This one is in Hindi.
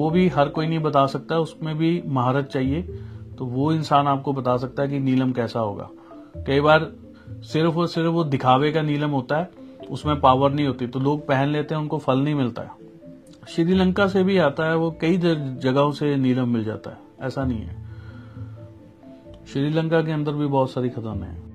वो भी हर कोई नहीं बता सकता, उसमें भी महारत चाहिए। तो वो इंसान आपको बता सकता है कि नीलम कैसा होगा। कई बार सिर्फ़ और सिर्फ़ वो दिखावे का नीलम होता है, उसमें पावर नहीं होती। तो लोग पहन लेते हैं, उनको फल नहीं मिलता है। श्रीलंका से भी आता है, वो कई जगहों से नीलम मिल जाता है। ऐसा नहीं है। श्रीलंका के अंदर भी बहुत सारी खदानें हैं।